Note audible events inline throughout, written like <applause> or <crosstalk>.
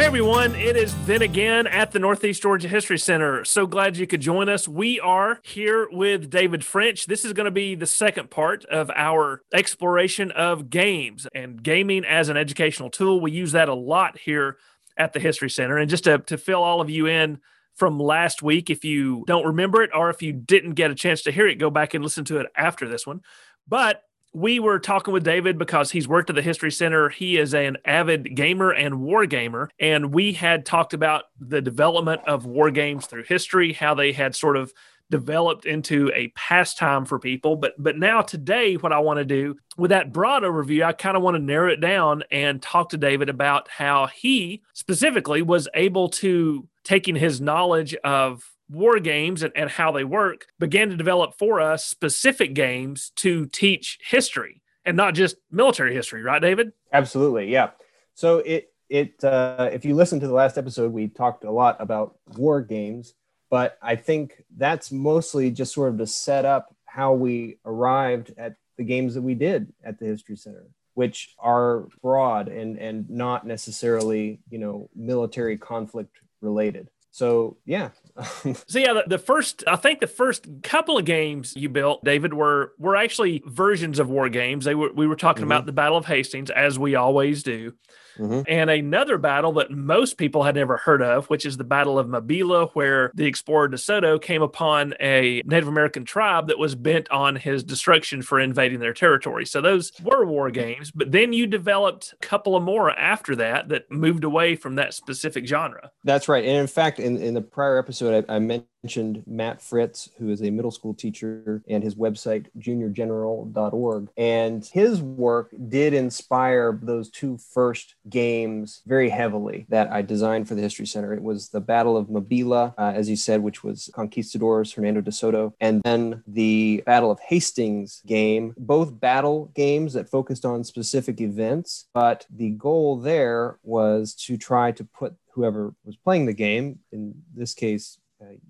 Hey everyone, it is then again at the Northeast Georgia History Center. So glad you could join us. We are here with David French. This is going to be the second part of our exploration of games and gaming as an educational tool. We use that a lot here at the History Center. And just to, to fill all of you in from last week, if you don't remember it or if you didn't get a chance to hear it, go back and listen to it after this one. But we were talking with David because he's worked at the History Center. He is an avid gamer and war gamer. And we had talked about the development of war games through history, how they had sort of developed into a pastime for people. But but now today, what I want to do with that broad overview, I kind of want to narrow it down and talk to David about how he specifically was able to taking his knowledge of war games and, and how they work began to develop for us specific games to teach history and not just military history right david absolutely yeah so it it uh, if you listen to the last episode we talked a lot about war games but i think that's mostly just sort of to set up how we arrived at the games that we did at the history center which are broad and and not necessarily you know military conflict related so yeah. So yeah, the, the, first I think the first couple of games you built, David, were were actually versions of war games. They were we were talking mm-hmm. about the Battle of Hastings, as we always do. Mm-hmm. And another battle that most people had never heard of, which is the Battle of Mabila, where the explorer De Soto came upon a Native American tribe that was bent on his destruction for invading their territory. So those were war games, but then you developed a couple of more after that that moved away from that specific genre. That's right. And in fact, in, in the prior episode, I, I mentioned Matt Fritz, who is a middle school teacher, and his website, juniorgeneral.org. And his work did inspire those two first games very heavily that I designed for the History Center. It was the Battle of Mabila, uh, as you said, which was Conquistadors, Hernando de Soto, and then the Battle of Hastings game, both battle games that focused on specific events. But the goal there was to try to put whoever was playing the game, in this case,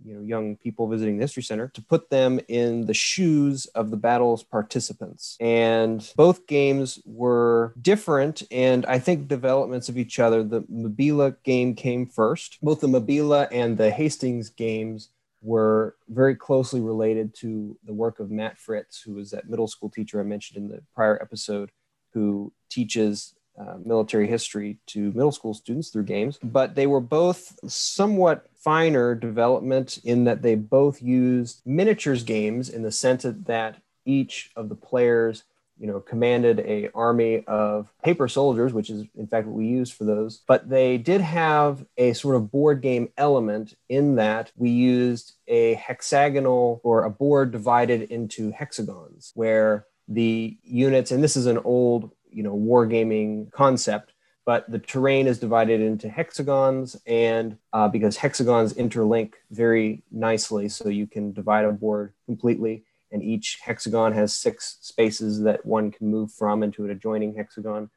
you know young people visiting the history center to put them in the shoes of the battle's participants. And both games were different and i think developments of each other. The mabila game came first. Both the mabila and the hastings games were very closely related to the work of matt fritz who was that middle school teacher i mentioned in the prior episode who teaches uh, military history to middle school students through games, but they were both somewhat finer development in that they both used miniatures games in the sense that each of the players you know commanded a army of paper soldiers which is in fact what we used for those. But they did have a sort of board game element in that we used a hexagonal or a board divided into hexagons where the units and this is an old you know wargaming concept but the terrain is divided into hexagons and uh, because hexagons interlink very nicely so you can divide a board completely and each hexagon has six spaces that one can move from into an adjoining hexagon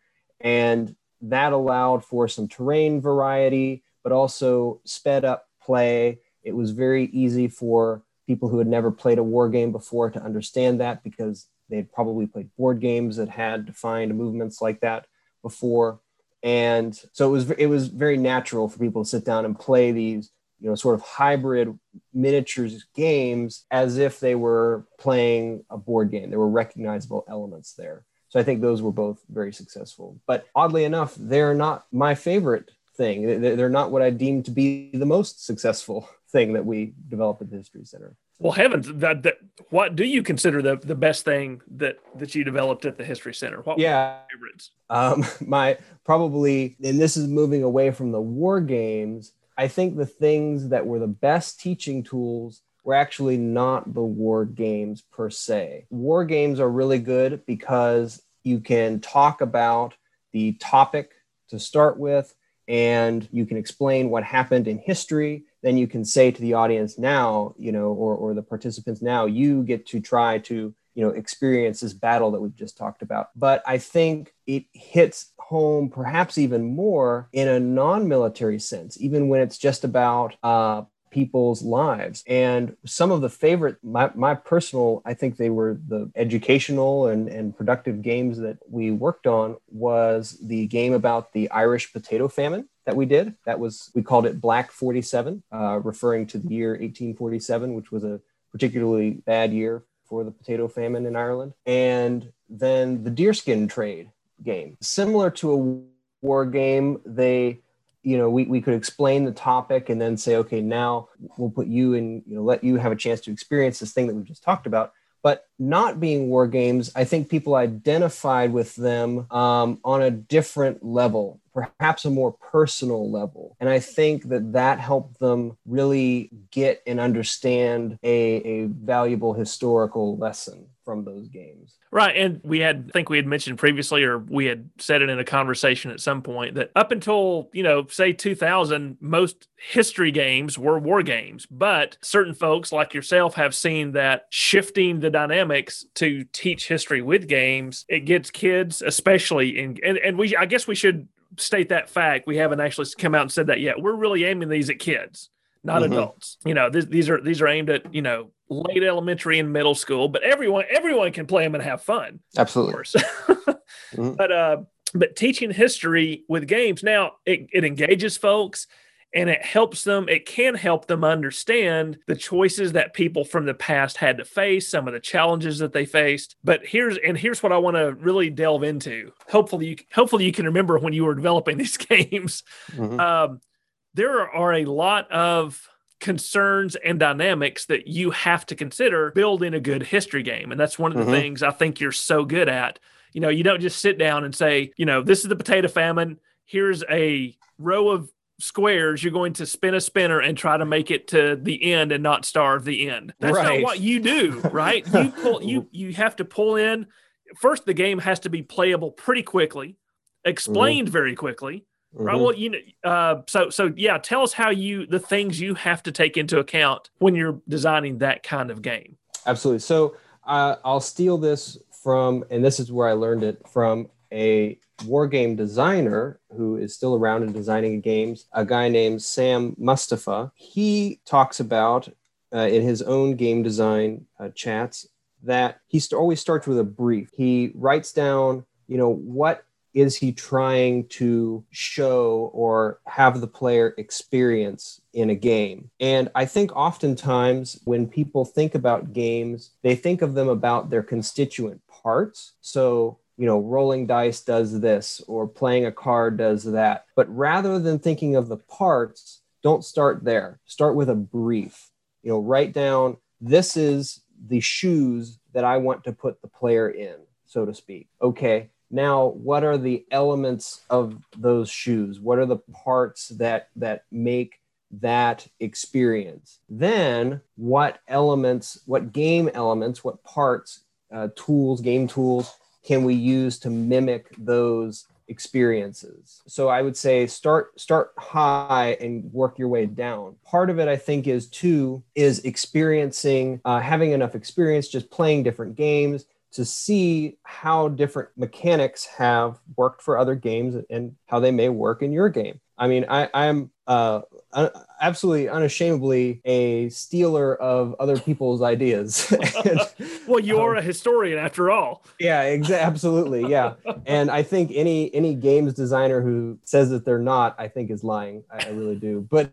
and that allowed for some terrain variety but also sped up play it was very easy for people who had never played a war game before to understand that because They'd probably played board games that had defined movements like that before. And so it was it was very natural for people to sit down and play these, you know, sort of hybrid miniatures games as if they were playing a board game. There were recognizable elements there. So I think those were both very successful. But oddly enough, they're not my favorite thing. They're not what I deem to be the most successful <laughs> thing that we developed at the History Center. Well, heavens, that, that what do you consider the, the best thing that that you developed at the History Center? What yeah, favorites? Um, <laughs> my probably, and this is moving away from the war games. I think the things that were the best teaching tools were actually not the war games per se. War games are really good because you can talk about the topic to start with, and you can explain what happened in history then you can say to the audience now, you know, or, or the participants now, you get to try to, you know, experience this battle that we've just talked about. But I think it hits home perhaps even more in a non military sense, even when it's just about uh, people's lives. And some of the favorite, my, my personal, I think they were the educational and, and productive games that we worked on was the game about the Irish potato famine that we did. That was, we called it Black 47, uh, referring to the year 1847, which was a particularly bad year for the potato famine in Ireland. And then the deerskin trade game. Similar to a war game, they you know, we, we could explain the topic and then say, okay, now we'll put you in, you know, let you have a chance to experience this thing that we've just talked about but not being war games, I think people identified with them um, on a different level, perhaps a more personal level. And I think that that helped them really get and understand a, a valuable historical lesson from those games. Right. And we had, I think we had mentioned previously, or we had said it in a conversation at some point, that up until, you know, say 2000, most history games were war games. But certain folks like yourself have seen that shifting the dynamics to teach history with games, it gets kids, especially in, and, and we, I guess we should state that fact. We haven't actually come out and said that yet. We're really aiming these at kids not mm-hmm. adults. You know, this, these are these are aimed at you know late elementary and middle school, but everyone everyone can play them and have fun. Absolutely. <laughs> mm-hmm. But uh, but teaching history with games now it, it engages folks and it helps them it can help them understand the choices that people from the past had to face some of the challenges that they faced but here's and here's what i want to really delve into hopefully you hopefully you can remember when you were developing <laughs> these games mm-hmm. um, there are a lot of concerns and dynamics that you have to consider building a good history game. And that's one of the mm-hmm. things I think you're so good at. You know, you don't just sit down and say, you know, this is the potato famine. Here's a row of squares. You're going to spin a spinner and try to make it to the end and not starve the end. That's right. not what you do, <laughs> right? you pull you you have to pull in first the game has to be playable pretty quickly, explained mm-hmm. very quickly Mm-hmm. Right. Well, you know, uh, so so yeah. Tell us how you the things you have to take into account when you're designing that kind of game. Absolutely. So uh, I'll steal this from, and this is where I learned it from a war game designer who is still around and designing games. A guy named Sam Mustafa. He talks about uh, in his own game design uh, chats that he st- always starts with a brief. He writes down, you know, what is he trying to show or have the player experience in a game? And I think oftentimes when people think about games, they think of them about their constituent parts. So, you know, rolling dice does this or playing a card does that. But rather than thinking of the parts, don't start there. Start with a brief. You know, write down this is the shoes that I want to put the player in, so to speak. Okay, now what are the elements of those shoes what are the parts that that make that experience then what elements what game elements what parts uh, tools game tools can we use to mimic those experiences? So i would say start start high and work your way down. Part of it i think is too is experiencing uh, having enough experience just playing different games to see how different mechanics have worked for other games and how they may work in your game. I mean, I, I'm uh, absolutely unashamedly a stealer of other people's ideas. <laughs> and, <laughs> well, you're um, a historian after all. Yeah, exa- absolutely. Yeah, and I think any any games designer who says that they're not, I think, is lying. I, I really do. But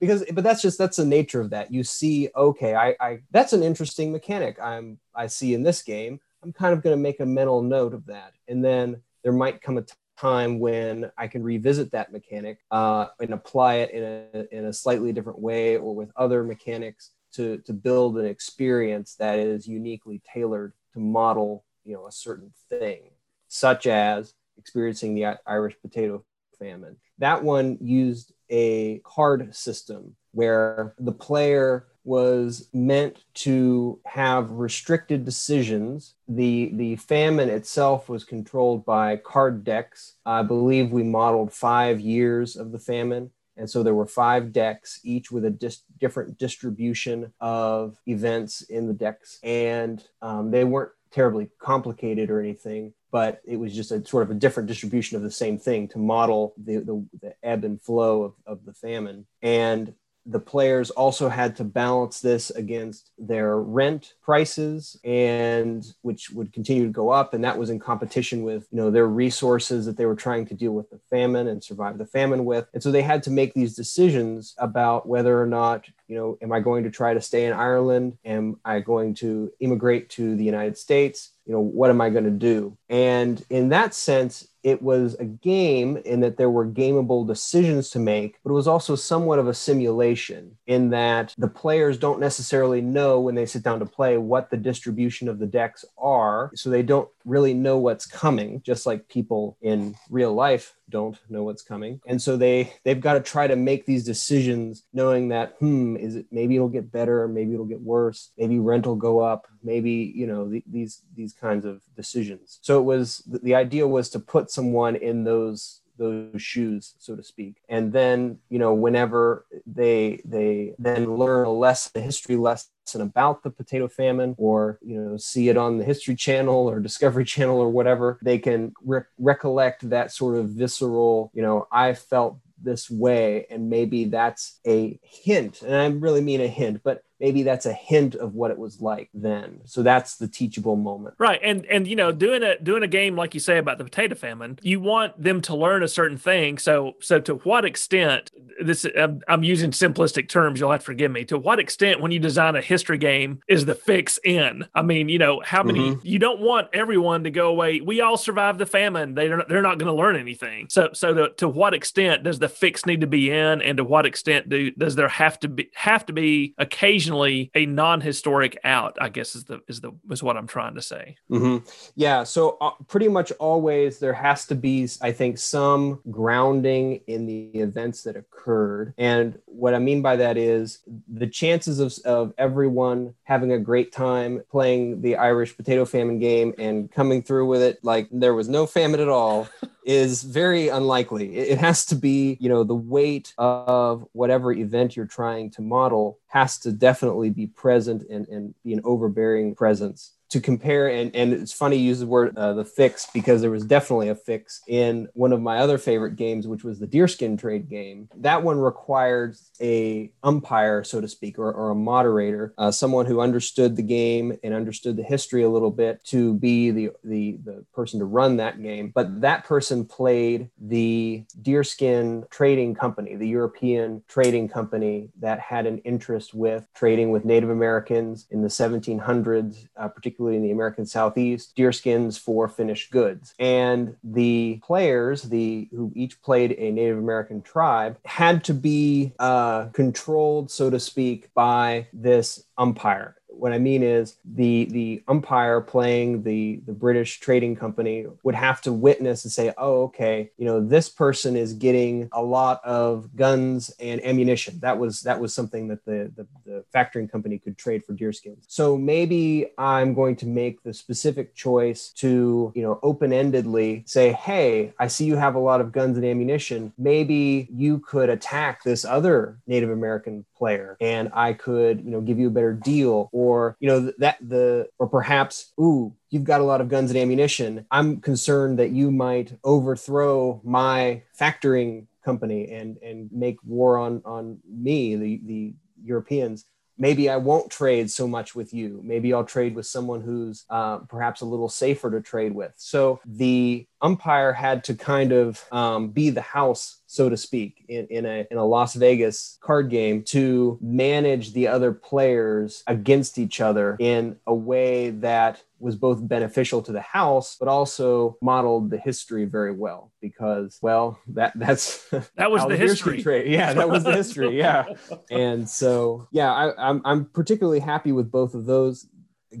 because but that's just that's the nature of that you see okay I, I that's an interesting mechanic i'm i see in this game I'm kind of going to make a mental note of that. And then there might come a time when I can revisit that mechanic uh, and apply it in a, in a slightly different way or with other mechanics to, to build an experience that is uniquely tailored to model you know a certain thing such as experiencing the irish potato famine that one used a card system where the player was meant to have restricted decisions. The, the famine itself was controlled by card decks. I believe we modeled five years of the famine. And so there were five decks, each with a dis- different distribution of events in the decks. And um, they weren't terribly complicated or anything, but it was just a sort of a different distribution of the same thing to model the, the, the ebb and flow of, of the famine. And the players also had to balance this against their rent prices and which would continue to go up. And that was in competition with you know their resources that they were trying to deal with the famine and survive the famine with. And so they had to make these decisions about whether or not you know am i going to try to stay in ireland? Am i going to immigrate to the united states? You know what am i going to do? And in that sense it was a game in that there were gameable decisions to make, but it was also somewhat of a simulation in that the players don't necessarily know when they sit down to play what the distribution of the decks are. So they don't really know what's coming, just like people in real life don't know what's coming. And so they they've got to try to make these decisions knowing that hmm is it maybe it'll get better, maybe it'll get worse, maybe rent will go up, maybe you know the, these these kinds of decisions. So it was the idea was to put someone in those those shoes so to speak. And then you know whenever they they then learn a lesson a history lesson about the potato famine or you know see it on the history channel or discovery <laughs> channel or whatever they can re- recollect that sort of visceral you know i felt this way and maybe that's a hint and i really mean a hint but maybe that's a hint of what it was like then. So that's the teachable moment. Right. And and you know, doing a doing a game like you say about the potato famine, you want them to learn a certain thing. So so to what extent this I'm, I'm using simplistic terms, you'll have to forgive me. To what extent when you design a history game is the fix in? I mean, you know, how many mm-hmm. you don't want everyone to go away. We all survived the famine. They're they're not going to learn anything. So so to, to what extent does the fix need to be in and to what extent do does there have to be have to be occasionally a non-historic out i guess is the is the is what i'm trying to say mm-hmm. yeah so uh, pretty much always there has to be i think some grounding in the events that occurred and what i mean by that is the chances of, of everyone having a great time playing the irish potato famine game and coming through with it like there was no famine at all <laughs> is very unlikely. It has to be, you know, the weight of whatever event you're trying to model has to definitely be present and, and be an overbearing presence. To compare and and it's funny you use the word uh, the fix because there was definitely a fix in one of my other favorite games which was the deerskin trade game. That one required a umpire so to speak or, or a moderator uh, someone who understood the game and understood the history a little bit to be the, the the person to run that game. But that person played the deerskin trading company the european trading company that had an interest with trading with native americans in the 1700s uh, particularly particularly in the American Southeast, deerskins for finished goods. And the players, the who each played a Native American tribe, had to be uh, controlled, so to speak, by this umpire what I mean is the the umpire playing the the British trading company would have to witness and say, oh, okay, you know, this person is getting a lot of guns and ammunition. That was that was something that the the, the factoring company could trade for deerskins. So maybe I'm going to make the specific choice to you know open-endedly say, hey, I see you have a lot of guns and ammunition. Maybe you could attack this other Native American player, and I could you know give you a better deal or you know that the or perhaps ooh you've got a lot of guns and ammunition i'm concerned that you might overthrow my factoring company and and make war on on me the the europeans maybe I won't trade so much with you. Maybe I'll trade with someone who's uh, perhaps a little safer to trade with. So the umpire had to kind of um, be the house, so to speak, in, in, a, in a Las Vegas card game to manage the other players against each other in a way that was both beneficial to the house, but also modeled the history very well because, well, that that's <laughs> that was the history. Trade. Yeah, that was the history. <laughs> Yeah, and so yeah, I, I'm I'm particularly happy with both of those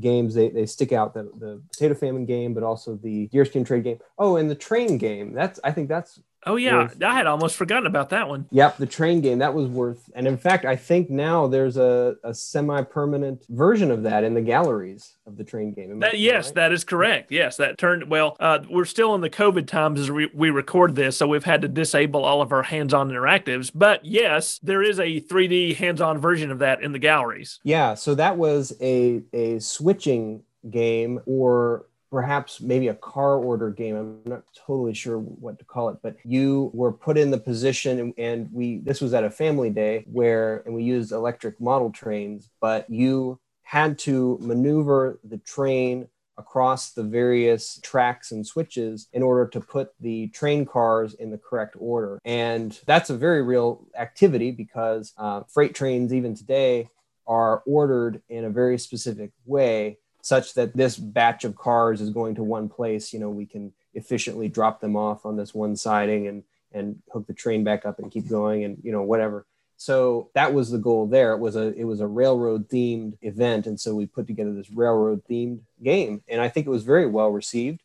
games they, they stick out the, the potato famine game but also the deerskin trade game oh and the train game that's i think that's Oh yeah, worth, I had almost forgotten about that one. Yep, the train game that was worth, and in fact, I think now there's a, a semi-permanent version of that in the galleries of the train game. That, yes, right? that is correct. Yes, that turned well. Uh, we're still in the COVID times as we, we record this, so we've had to disable all of our hands-on interactives. But yes, there is a 3D hands-on version of that in the galleries. Yeah, so that was a a switching game or perhaps maybe a car order game. I'm not totally sure what to call it, but you were put in the position and, we this was at a family day where and we used electric model trains, but you had to maneuver the train across the various tracks and switches in order to put the train cars in the correct order. And that's a very real activity because uh, freight trains, even today, are ordered in a very specific way such that this batch of cars is going to one place you know we can efficiently drop them off on this one siding and and hook the train back up and keep going and you know whatever. So that was the goal there. It was a it was a railroad themed event. And so we put together this railroad themed game. And i think it was very well received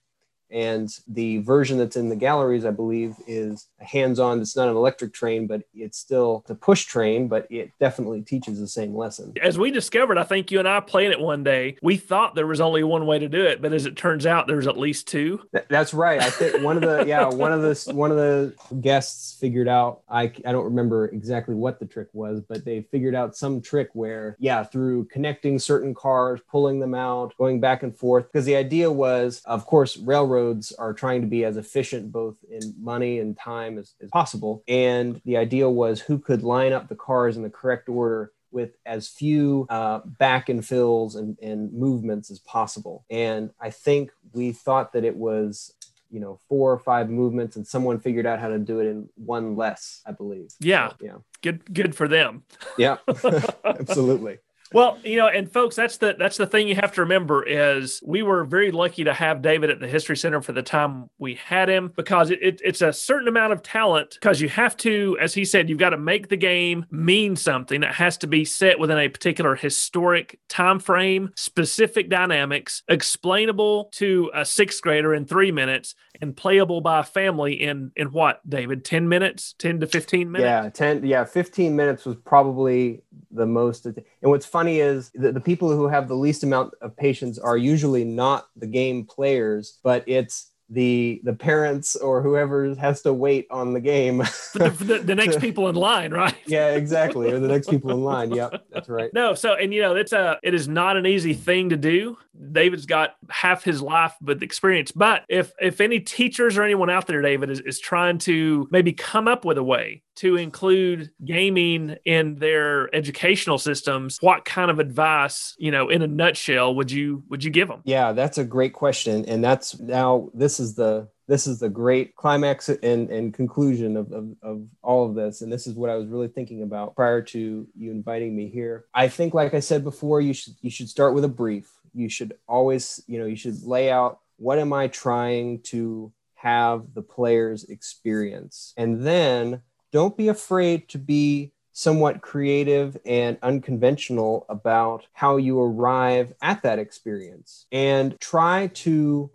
and the version that's in the galleries, I believe, is hands-on. It's not an electric train, but it's still a push train, but it definitely teaches the same lesson. As we discovered, I think you and I played it one day. We thought there was only one way to do it, but as it turns out, there's at least two. that's right. I think one of the yeah one of the one of the guests figured out. I I don't remember exactly what the trick was, but they figured out some trick where yeah through connecting certain cars, pulling them out, going back and forth. Because the idea was, of course, railroad railroads are trying to be as efficient both in money and time as, as possible. And the idea was who could line up the cars in the correct order with as few uh, back and fills and, and movements as possible. And I think we thought that it was you know four or five movements and someone figured out how to do it in one less i believe. Yeah. So, yeah. Good good for them. Yeah. <laughs> Absolutely well, you know, and folks, that's the that's the thing you have to remember is we were very lucky to have David at the History Center for the time we had him because it, it, it's a certain amount of talent because you have to, as he said, you've got to make the game mean something. It has to be set within a particular historic time frame, specific dynamics, explainable to a sixth grader in three minutes, and playable by a family in in what, David? Ten minutes, ten to fifteen minutes. Yeah, ten. Yeah, fifteen minutes was probably the most. And what's funny is that the people who have the least amount of patience are usually not the game players, but it's the the parents or whoever has to wait on the game. <laughs> The, the, the, next <laughs> people in line right? Yeah exactly. Or the next people in line. Yep that's right. No so and you know it's a it is not an easy thing to do. David's got half his life with experience but if if any teachers or anyone out there david is, is trying to maybe come up with a way to include gaming in their educational systems what kind of advice you know in a nutshell would you would you give them yeah that's a great question and that's now this is the this is the great climax and, and conclusion of, of, of, all of this. And this is what I was really thinking about prior to you inviting me here. I think, like I said before, you should you should start with a brief. You should always, you know, you should lay out what am I trying to have the players experience? And then don't be afraid to be somewhat creative and unconventional about how you arrive at that experience and try to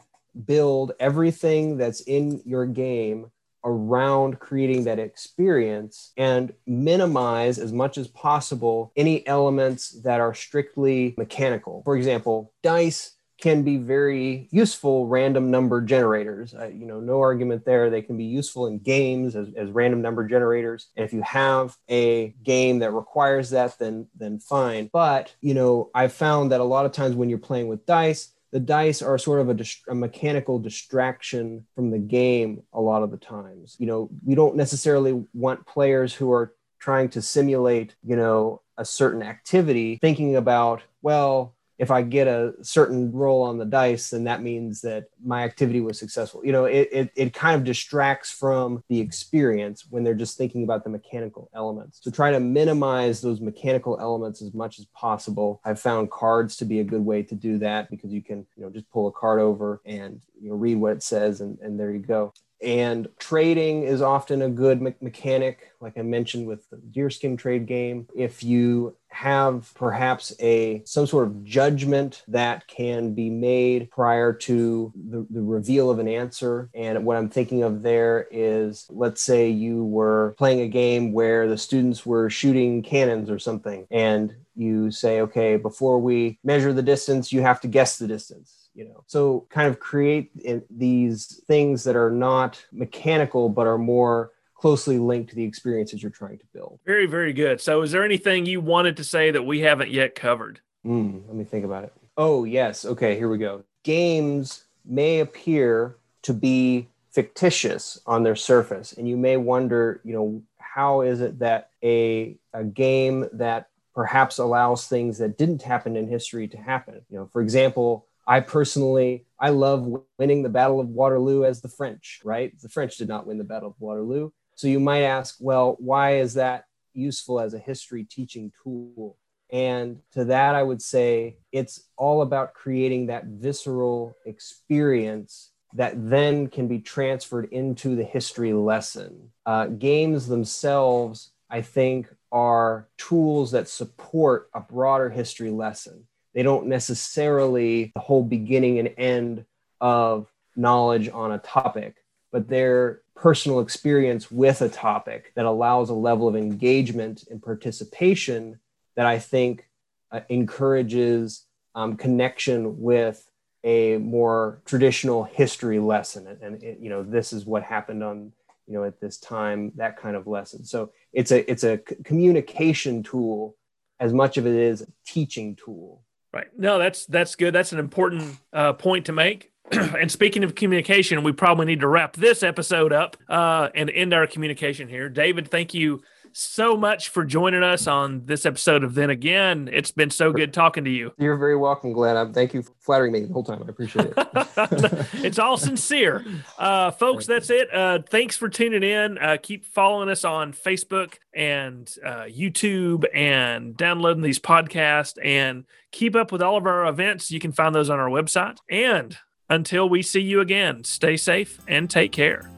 build everything that's in your game around creating that experience and minimize as much as possible any elements that are strictly mechanical. For example, dice can be very useful random number generators. Uh, you know, no argument there. They can be useful in games as, as random number generators. And if you have a game that requires that, then then fine. But you know, I've found that a lot of times when you're playing with dice, the dice are sort of a, a, mechanical distraction from the game a lot of the times. You know, we don't necessarily want players who are trying to simulate, you know, a certain activity thinking about, well, if I get a certain roll on the dice, then that means that my activity was successful. You know, it, it, it kind of distracts from the experience when they're just thinking about the mechanical elements. So try to minimize those mechanical elements as much as possible. I've found cards to be a good way to do that because you can, you know, just pull a card over and you know read what it says and, and there you go and trading is often a good me- mechanic like i mentioned with the deerskin trade game if you have perhaps a some sort of judgment that can be made prior to the, the reveal of an answer. And what i'm thinking of there is let's say you were playing a game where the students were shooting cannons or something and you say okay before we measure the distance you have to guess the distance you know? So kind of create eh, these things that are not mechanical but are more closely linked to the experiences you're trying to build very very good so is there anything you wanted to say that we haven't yet covered mm, let me think about it oh yes okay here we go games may appear to be fictitious on their surface. And you may wonder, you know, how is it that a, a game that perhaps allows things that didn't happen in history to happen? You know, for example, I personally, I love winning the Battle of Waterloo as the French, right? The French did not win the Battle of Waterloo. So you might ask, well, why is that useful as a history teaching tool? And to that, I would say it's all about creating that visceral experience that then can be transferred into the history lesson. Uh, games themselves, I think, are tools that support a broader history lesson. They don't necessarily the whole beginning and end of knowledge on a topic, but they're personal experience with a topic that allows a level of engagement and participation that I think uh, encourages um, connection with a more traditional history lesson. And, and it, you know, this is what happened on, you know, at this time, that kind of lesson. So it's a, it's a communication tool as much of it is a teaching tool. Right. No, that's, that's good. That's an important uh, point to make. <clears throat> and speaking of communication, we probably need to wrap this episode up uh, and end our communication here. David, thank you so much for joining us on this episode of Then Again. It's been so good talking to you. You're very welcome, Glenn. I thank you for flattering me the whole time. I appreciate it. <laughs> it's all sincere. Uh, folks, that's it. Uh, thanks for tuning in. Uh, keep following us on Facebook and uh, YouTube and downloading these podcasts and keep up with all of our events. You can find those on our website. And until we see you again, stay safe and take care.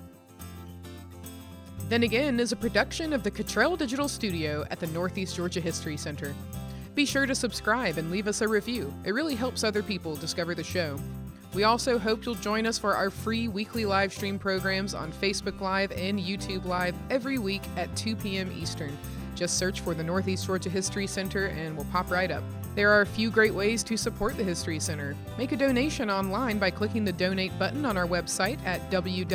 Then Again is a production of the Cottrell Digital Studio at the Northeast Georgia History Center. Be sure to subscribe and leave us a review. It really helps other people discover the show. We also hope you'll join us for our free weekly live stream programs on Facebook Live and YouTube Live every week at 2 p.m. Eastern. Just search for the Northeast Georgia History Center and we'll pop right up. There are a few great ways to support the History Center. Make a donation online by clicking the donate button on our website at www.negahc.org.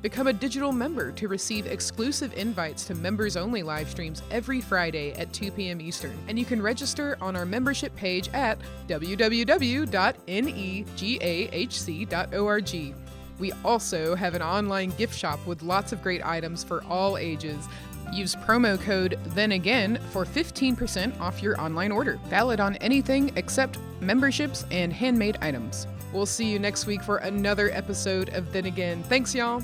Become a digital member to receive exclusive invites to members only live streams every Friday at 2 p.m. Eastern. And you can register on our membership page at www.negahc.org. We also have an online gift shop with lots of great items for all ages. Use promo code Then Again for 15% off your online order. Valid on anything except memberships and handmade items. We'll see you next week for another episode of Then Again. Thanks, y'all.